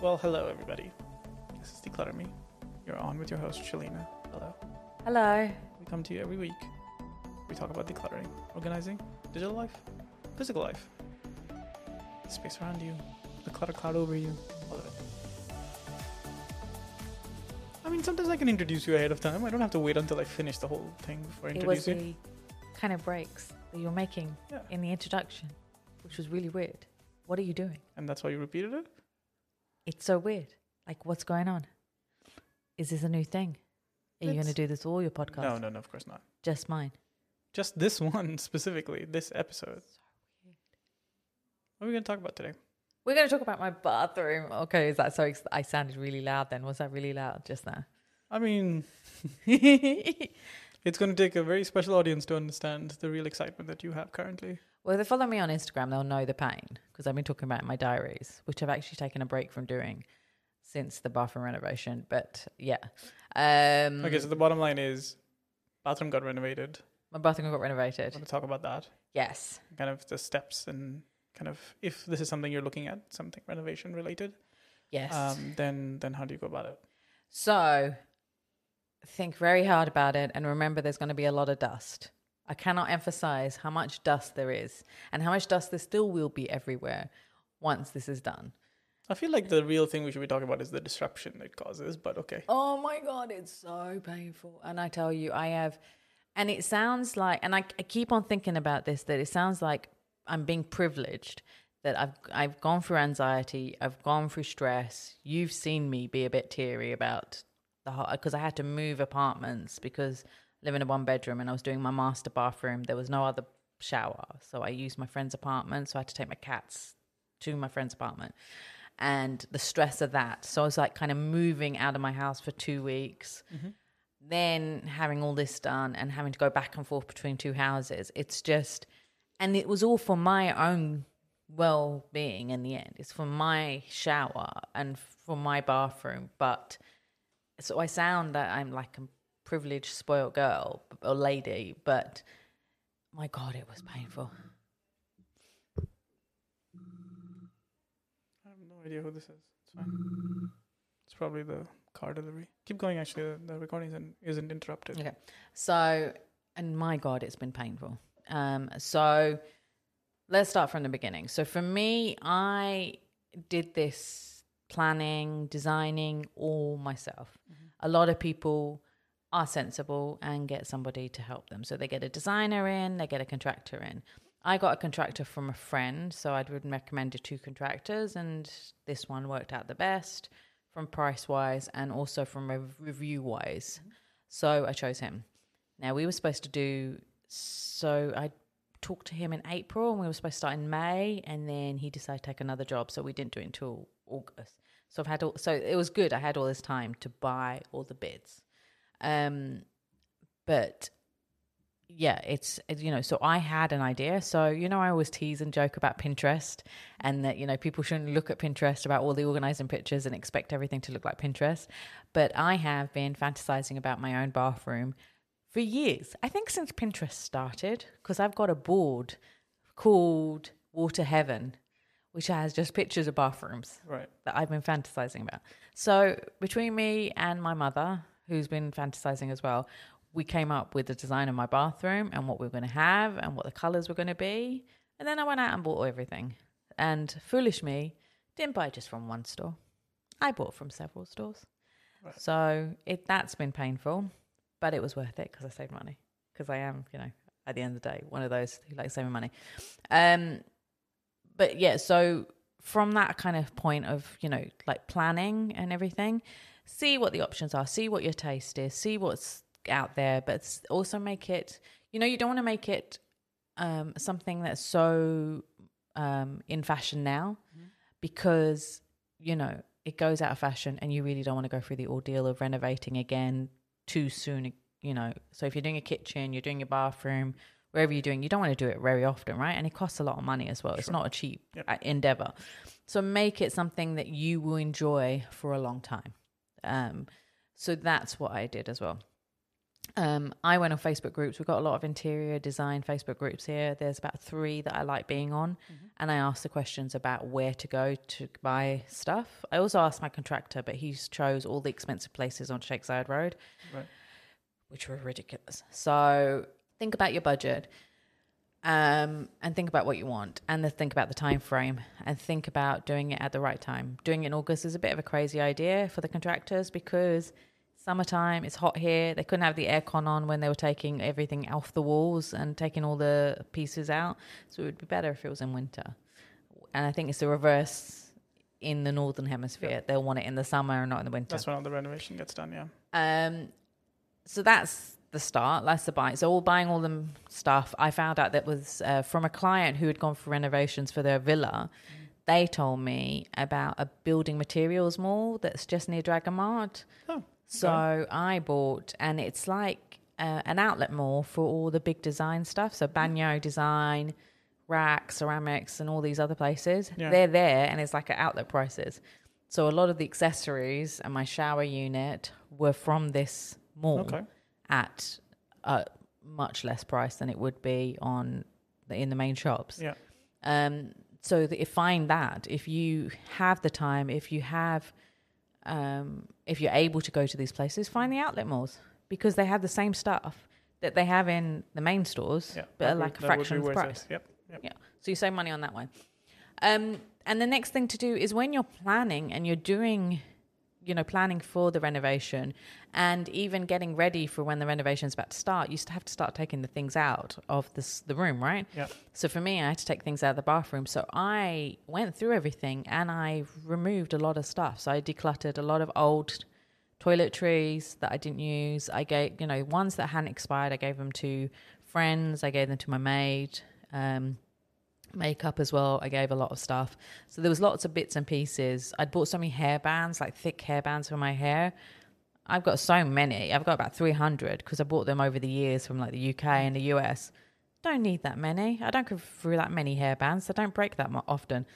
Well, hello everybody. This is Decluttr Me. You're on with your host Shelina. Hello. Hello. We come to you every week. We talk about decluttering, organizing, digital life, physical life, the space around you, the clutter cloud over you, all of it. I mean, sometimes I can introduce you ahead of time. I don't have to wait until I finish the whole thing before I It was introduce you. the kind of breaks that you were making Yeah. in the introduction, which was really weird. What are you doing? And that's why you repeated it? It's so weird. Like, what's going on? Is this a new thing? Are you going to do this all your podcasts? No, no, no, of course not. Just mine. Just this one specifically, this episode. What are we going to talk about today? We're going to talk about my bathroom. Okay, is that so? Ex- I sounded really loud then. Was that really loud just now? I mean, it's going to take a very special audience to understand the real excitement that you have currently. Well, if they follow me on Instagram, they'll know the pain because I've been talking about my diaries, which I've actually taken a break from doing since the bathroom renovation. But yeah, um, Okay, so the bottom line is bathroom got renovated. my bathroom got I renovated. want to talk about that. Yes, Kind of the steps and kind of if this is something you're looking at, something renovation related, yes. um, then then how do you go about it? so think very hard about it, and remember, there's going to be a lot of dust. I cannot emphasize how much dust there is, and how much dust there still will be everywhere once this is done. I feel like the real thing we should be talking about is the disruption it causes, but okay. Oh my god, it's so painful. And I tell you, I have, and it sounds like, and I, I keep on thinking about this that it sounds like I'm being privileged. That I've I've gone through anxiety, I've gone through stress. You've seen me be a bit teary about the because I had to move apartments because live in a one bedroom and I was doing my master bathroom. There was no other shower, so I used my friend's apartment. So I had to take my cats to my friend's apartment and the stress of that. So I was like kind of moving out of my house for two weeks, mm-hmm. then having all this done and having to go back and forth between two houses. It's just, and it was all for my own well being in the end. It's for my shower and for my bathroom. But so I sound that I'm like a privileged, spoiled girl or lady, but my God, it was painful. I have no idea who this is. It's fine. It's probably the car delivery. Keep going. Actually, the, the recording isn't, isn't interrupted. Okay. So, and my God, it's been painful. Um, so let's start from the beginning. So for me, I did this planning, designing all myself. A lot of people are sensible and get somebody to help them. So they get a designer in, they get a contractor in. I got a contractor from a friend, so I'd would recommend two contractors, and this one worked out the best from price wise and also from review wise. So I chose him. Now we were supposed to do so I talked to him in April and we were supposed to start in May and then he decided to take another job so we didn't do it until August. So I've had all so it was good. I had all this time to buy all the bids. Um but yeah, it's you know, so I had an idea. So you know, I always tease and joke about Pinterest, and that you know people shouldn't look at Pinterest about all the organizing pictures and expect everything to look like Pinterest. But I have been fantasizing about my own bathroom for years. I think since Pinterest started, because I've got a board called Water Heaven, which has just pictures of bathrooms Right. that I've been fantasizing about. So between me and my mother, who's been fantasizing as well, we came up with the design of my bathroom and what we were going to have and what the colors were going to be. And then I went out and bought everything. And foolish me, didn't buy just from one store. I bought from several stores. Right. So it that's been painful, but it was worth it because I saved money. Because I am, you know, at the end of the day, one of those who like saving money. Um, but yeah, so from that kind of point of you know like planning and everything, see what the options are, see what your taste is, see what's out there, but also make it. You know, you don't want to make it um, something that's so um, in fashion now because you know it goes out of fashion, and you really don't want to go through the ordeal of renovating again too soon. You know, so if you're doing a kitchen, you're doing your bathroom, wherever you're doing, you don't want to do it very often, right? And it costs a lot of money as well. It's not a cheap Yep. uh, endeavor. So make it something that you will enjoy for a long time. Um, so that's what I did as well. Um, I went on Facebook groups. We've got a lot of interior design Facebook groups here. There's about three that I like being on. And I asked the questions about where to go to buy stuff. I also asked my contractor, but he chose all the expensive places on Sheikh Zayed Road, Right. which were ridiculous. So think about your budget. Um, and think about what you want, and then think about the time frame, and think about doing it at the right time. Doing it in August is a bit of a crazy idea for the contractors because summertime, it's hot here. They couldn't have the aircon on when they were taking everything off the walls and taking all the pieces out. So it would be better if it was in winter. And I think it's the reverse in the northern hemisphere. They'll want it in the summer and not in the winter. That's when all the renovation gets done. Yeah. Um, so that's the start. That's the buy. So all buying all the stuff. I found out that was uh, from a client who had gone for renovations for their villa. They told me about a building materials mall that's just near Dragon Mart. Oh. So I bought, and it's like uh, an outlet mall for all the big design stuff. So Bagno Design, RAK, Ceramics, and all these other places. Yeah. They're there, and it's like at outlet prices. So a lot of the accessories and my shower unit were from this mall Okay. At a much less price than it would be on the, in the main shops. Yeah. Um, so that if find that if you have the time, if you have, um, if you're able to go to these places, find the outlet malls because they have the same stuff that they have in the main stores, Yeah. but at would- like a fraction of the price. Yep. Yep. Yeah. So you save money on that one. Um, and the next thing to do is when you're planning and you're doing, you know, planning for the renovation and even getting ready for when the renovation is about to start, you still have to start taking the things out of this, the room, right? Yeah. So for me, I had to take things out of the bathroom. So I went through everything and I removed a lot of stuff. So I decluttered a lot of old toiletries that I didn't use. I gave, you know, ones that hadn't expired, I gave them to friends. I gave them to my maid. Um, makeup as well. I gave a lot of stuff. So there was lots of bits and pieces. I'd bought so many hair bands, like thick hair bands for my hair. I've got so many. I've got about 300 because I bought them over the years from like the UK and the US. Don't need that many. I don't go through that many hair bands. They don't break that often.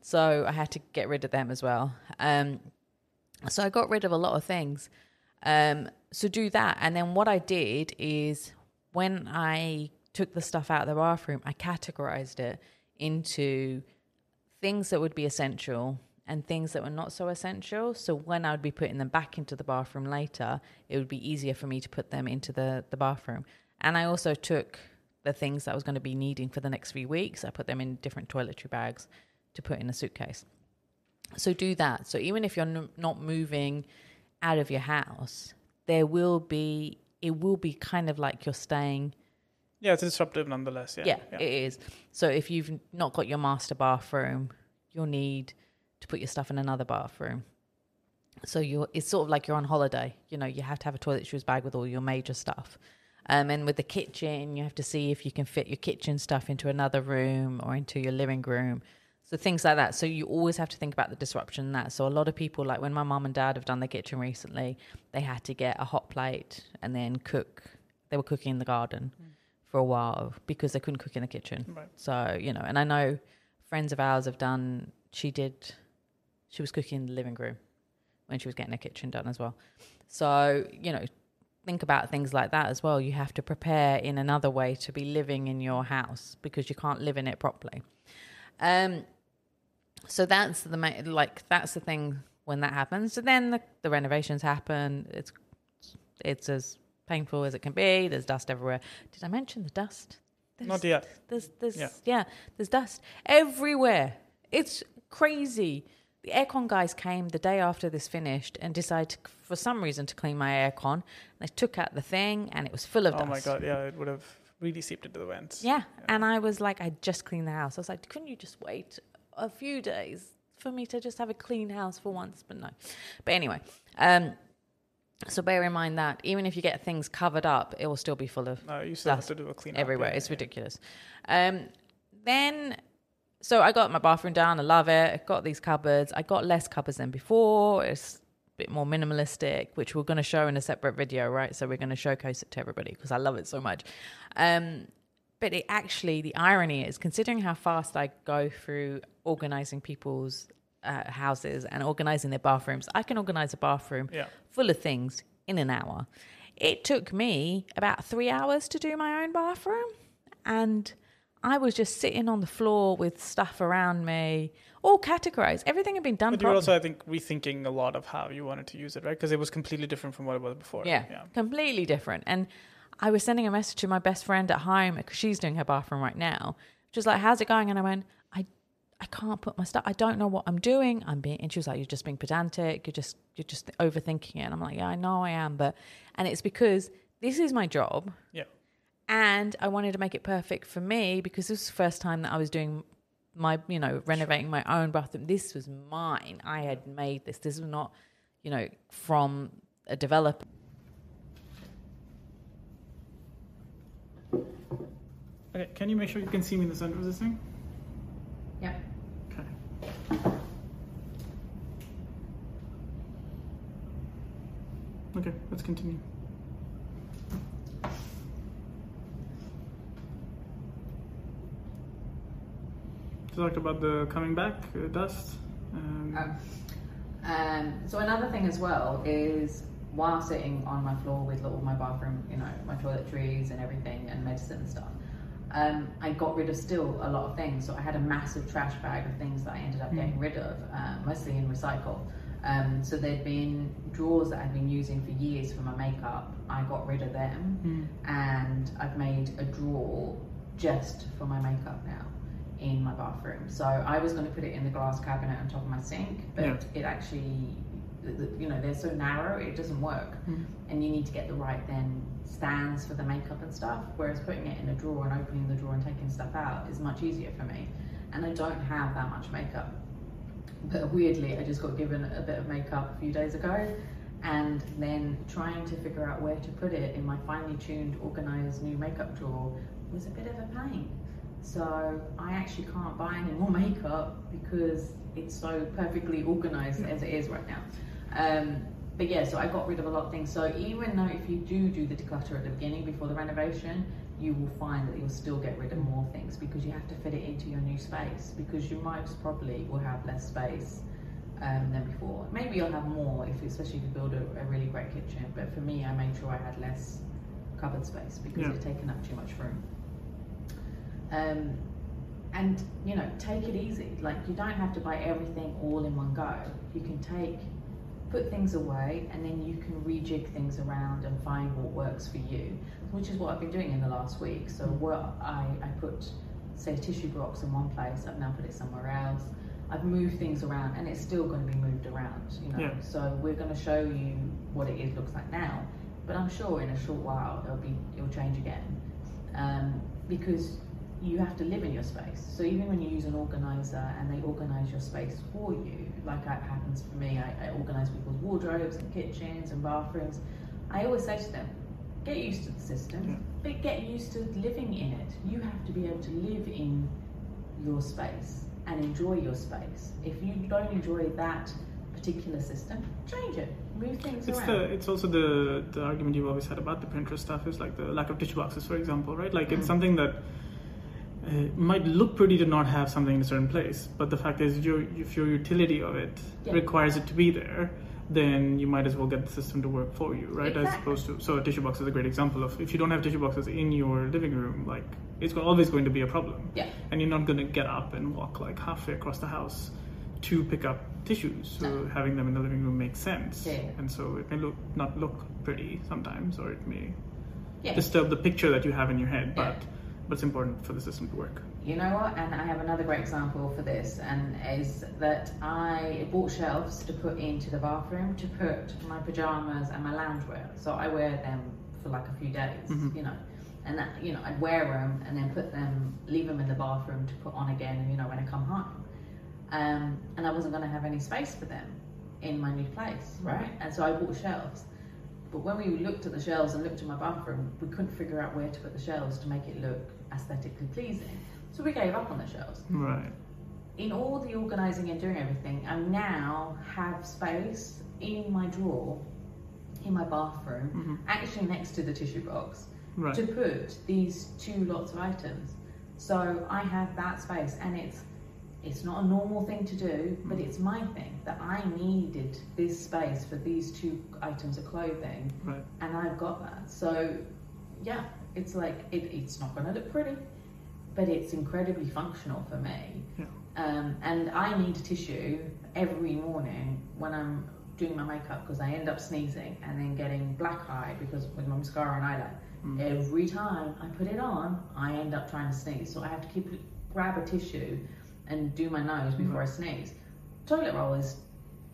So I had to get rid of them as well. Um, so I got rid of a lot of things. Um, so do that. And then what I did is when I took the stuff out of the bathroom, I categorized it into things that would be essential and things that were not so essential. So when I would be putting them back into the bathroom later, it would be easier for me to put them into the, the bathroom. And I also took the things that I was going to be needing for the next few weeks, I put them in different toiletry bags to put in a suitcase. So do that. So even if you're n- not moving out of your house, there will be, it will be kind of like you're staying Yeah, it's disruptive nonetheless. Yeah. yeah, it is. So if you've not got your master bathroom, you'll need to put your stuff in another bathroom. So you're it's sort of like you're on holiday. You know, you have to have a toiletries bag with all your major stuff. Um, and with the kitchen, you have to see if you can fit your kitchen stuff into another room or into your living room. So things like that. So you always have to think about the disruption in that. So a lot of people, like when my mum and dad have done their kitchen recently, they had to get a hot plate and then cook. They were cooking in the garden for a while because they couldn't cook in the kitchen. Right. So, you know, and I know friends of ours have done, she did, she was cooking in the living room when she was getting her kitchen done as well. So, you know, think about things like that as well. You have to prepare in another way to be living in your house because you can't live in it properly. Um, so that's the ma- like that's the thing when that happens. So then the, the renovations happen. It's it's as painful as it can be. There's dust everywhere. Did I mention the dust? There's, Not yet. there's there's Yeah. yeah. there's dust everywhere. It's crazy. The aircon guys came the day after this finished and decided to, for some reason to clean my aircon. They took out the thing and it was full of Oh dust. Oh my god. Yeah, it would have really seeped into the vents. Yeah. And I was like, I just cleaned the house. I was like, couldn't you just wait a few days for me to just have a clean house for once? But no. But anyway, um, so bear in mind that even if you get things covered up, it will still be full of No, you still Dust have to do a clean everywhere. Yeah, it's yeah. ridiculous. Um, then, so I got my bathroom down. I love it. I got these cupboards. I got less cupboards than before. It's a bit more minimalistic, which we're going to show in a separate video, right? So we're going to showcase it to everybody because I love it so much. Um, but it actually, the irony is, considering how fast I go through organizing people's uh, houses and organizing their bathrooms, I can organize a bathroom Yeah. full of things in an hour. it took me about three hours to do my own bathroom. And I was just sitting on the floor with stuff around me, all categorized. Everything had been done But you were also, I think, rethinking a lot of how you wanted to use it, right? Because it was completely different from what it was before. Yeah, Yeah. completely different. And I was sending a message to my best friend at home because she's doing her bathroom right now. She was like, "How's it going?" And I went, "I, I can't put my stuff. I don't know what I'm doing. I'm being." And she was like, "You're just being pedantic. You're just, you're just overthinking it." And I'm like, "Yeah, I know I am, but," and it's because this is my job, Yeah. and I wanted to make it perfect for me because this was the first time that I was doing my, you know, renovating my own bathroom. This was mine. I had made this. This was not, you know, from a developer. Okay, can you make sure you can see me in the center of this thing? Yeah. Okay. Let's continue. You talked about the coming back uh, dust. Um, Um, um, so another thing as well is while sitting on my floor with all my bathroom, you know, my toiletries and everything and medicine and stuff, um, I got rid of still a lot of things. So I had a massive trash bag of things that I ended up getting rid of, um, mostly in recycle. Um, so there'd been drawers that I'd been using for years for my makeup. I got rid of them, mm, and I've made a drawer just for my makeup now in my bathroom. So I was going to put it in the glass cabinet on top of my sink, but Yeah. it actually, you know, they're so narrow, it doesn't work. mm. And you need to get the right then stands for the makeup and stuff. Whereas putting it in a drawer and opening the drawer and taking stuff out is much easier for me. And I don't have that much makeup. But weirdly, I just got given a bit of makeup a few days ago. And then trying to figure out where to put it in my finely tuned, organized new makeup drawer was a bit of a pain. So I actually can't buy any more makeup because it's so perfectly organized as it is right now. Um, but yeah, so I got rid of a lot of things. So even though if you do do the declutter at the beginning before the renovation, you will find that you'll still get rid of more things because you have to fit it into your new space because you most probably will have less space um, than before. Maybe you'll have more if, especially if you build a, a really great kitchen. But for me, I made sure I had less cupboard space because Yeah. it's taken up too much room. Um, and you know, take it easy. Like you don't have to buy everything all in one go. You can take, put things away, and then you can rejig things around and find what works for you. Which is what I've been doing in the last week. So what I, I put, say, tissue box in one place. I've now put it somewhere else. I've moved things around, and it's still going to be moved around. You know. Yeah. So we're going to show you what it is looks like now. But I'm sure in a short while it'll be it'll change again, um, because you have to live in your space. So even when you use an organizer and they organize your space for you, like that happens for me, I, I organize people's wardrobes and kitchens and bathrooms. I always say to them, get used to the system, but get used to living in it. You have to be able to live in your space and enjoy your space. If you don't enjoy that particular system, change it, move things It's around. the it's also the the argument you've always had about the Pinterest stuff is like the lack of tissue boxes, for example, right? Like it's Mm. something that uh, might look pretty to not have something in a certain place, but the fact is, your if your utility of it Yeah. requires it to be there, then you might as well get the system to work for you, right? As opposed to so a tissue box is a great example of if you don't have tissue boxes in your living room, like it's always going to be a problem, Yeah. and you're not going to get up and walk like halfway across the house to pick up tissues. So No. having them in the living room makes sense, Yeah. and so it may look not look pretty sometimes, or it may Yeah. disturb the picture that you have in your head, but but it's important for the system to work. You know what? And I have another great example for this, and is that I bought shelves to put into the bathroom to put my pajamas and my loungewear. So I wear them for like a few days, Mhm. you know, and that you know I'd wear them and then put them, leave them in the bathroom to put on again, you know, when I come home. Um, and I wasn't going to have any space for them in my new place, right? And so I bought shelves. But when we looked at the shelves and looked at my bathroom, we couldn't figure out where to put the shelves to make it look aesthetically pleasing. So we gave up on the shelves. Right. In all the organising and doing everything, I now have space in my drawer, in my bathroom, Mhm. actually next to the tissue box, Right. to put these two lots of items. So I have that space and it's it's not a normal thing to do, but it's my thing that I needed this space for these two items of clothing, Right. and I've got that. So, yeah, it's like it, it's not going to look pretty, but it's incredibly functional for me. Yeah. Um, and I need a tissue every morning when I'm doing my makeup because I end up sneezing and then getting black eye because with my mascara and eyeliner. Mm. Every time I put it on, I end up trying to sneeze. So I have to keep grab a tissue and do my nose before I sneeze. Toilet roll is,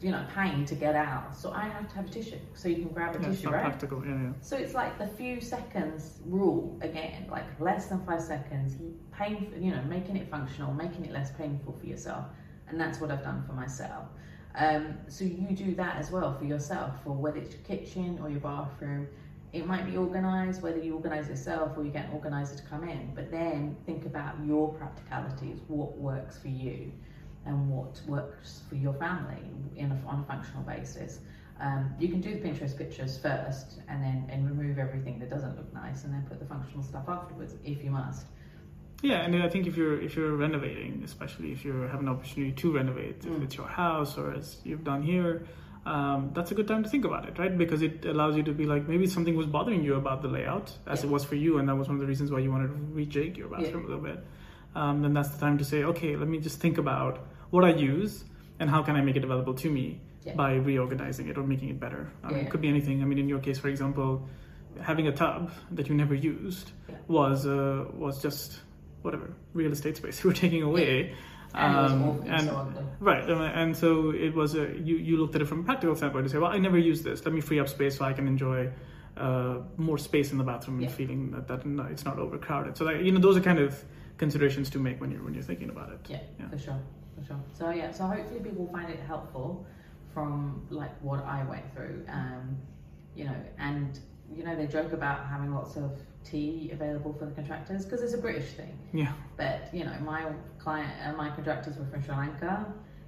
you know, pain to get out. So I have to have a tissue so you can grab a Yeah, tissue, right? practical. Yeah, yeah. So it's like the few seconds rule again, like less than five seconds, pain, you know, making it functional, making it less painful for yourself, and that's what I've done for myself. Um, so you do that as well for yourself, for whether it's your kitchen or your bathroom. It might be organised, whether you organise yourself or you get an organiser to come in. But then think about your practicalities, what works for you, and what works for your family in a, on a functional basis. Um, you can do the Pinterest pictures first and then and remove everything that doesn't look nice and then put the functional stuff afterwards if you must. Yeah, and I think if you're if you're renovating, especially if you have an opportunity to renovate, if Mm. it's your house or as you've done here, um, that's a good time to think about it, right? Because it allows you to be like maybe something was bothering you about the layout, as Yeah. it was for you, and that was one of the reasons why you wanted to rejig your bathroom a little bit. Um, then that's the time to say, okay, let me just think about what I use and how can I make it available to me Yeah. by reorganizing it or making it better. Um, Yeah. It could be anything. I mean, in your case, for example, having a tub that you never used Yeah. was uh, was just whatever real estate space you were taking away. And Um, and and- Right, and so it was a you you looked at it from a practical standpoint to say, well, I never use this. Let me free up space so I can enjoy uh, more space in the bathroom and Yeah. feeling that, that no, it's not overcrowded. So that, you know, those are kind of considerations to make when you're when you're thinking about it. Yeah, Yeah. for sure, for sure. So yeah, so hopefully people find it helpful from like what I went through. Um, you know, and you know they joke about having lots of tea available for the contractors because it's a British thing. Yeah, But you know, my client, uh, my contractors were from Sri Lanka,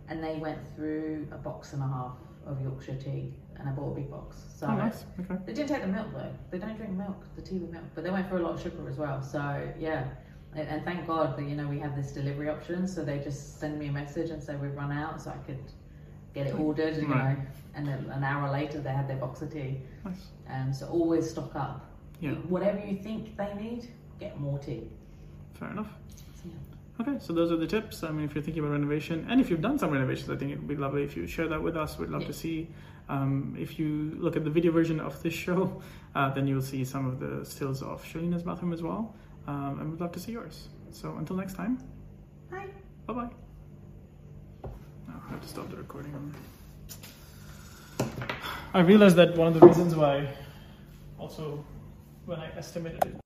and they went through a box and a half of Yorkshire tea, and I bought a big box. So oh, nice. Okay. they didn't take the milk though. They don't drink milk, the tea with milk, but they went through a lot of sugar as well. So yeah, and, and thank God that you know we have this delivery option. So they just send me a message and say we've run out, so I could get it ordered. You Right. know, and then an hour later they had their box of tea. Nice. Um, so always stock up. Yeah. Whatever you think they need, get more tea. Fair enough. Okay, so those are the tips. I mean, if you're thinking about renovation, and if you've done some renovations, I think it would be lovely if you share that with us. We'd love Yeah. to see. Um, if you look at the video version of this show, uh, then you'll see some of the stills of Shelina's bathroom as well. Um, and we'd love to see yours. So until next time, Bye. bye bye. Now I have to stop the recording. I realized that one of the reasons why, also, when I estimated it.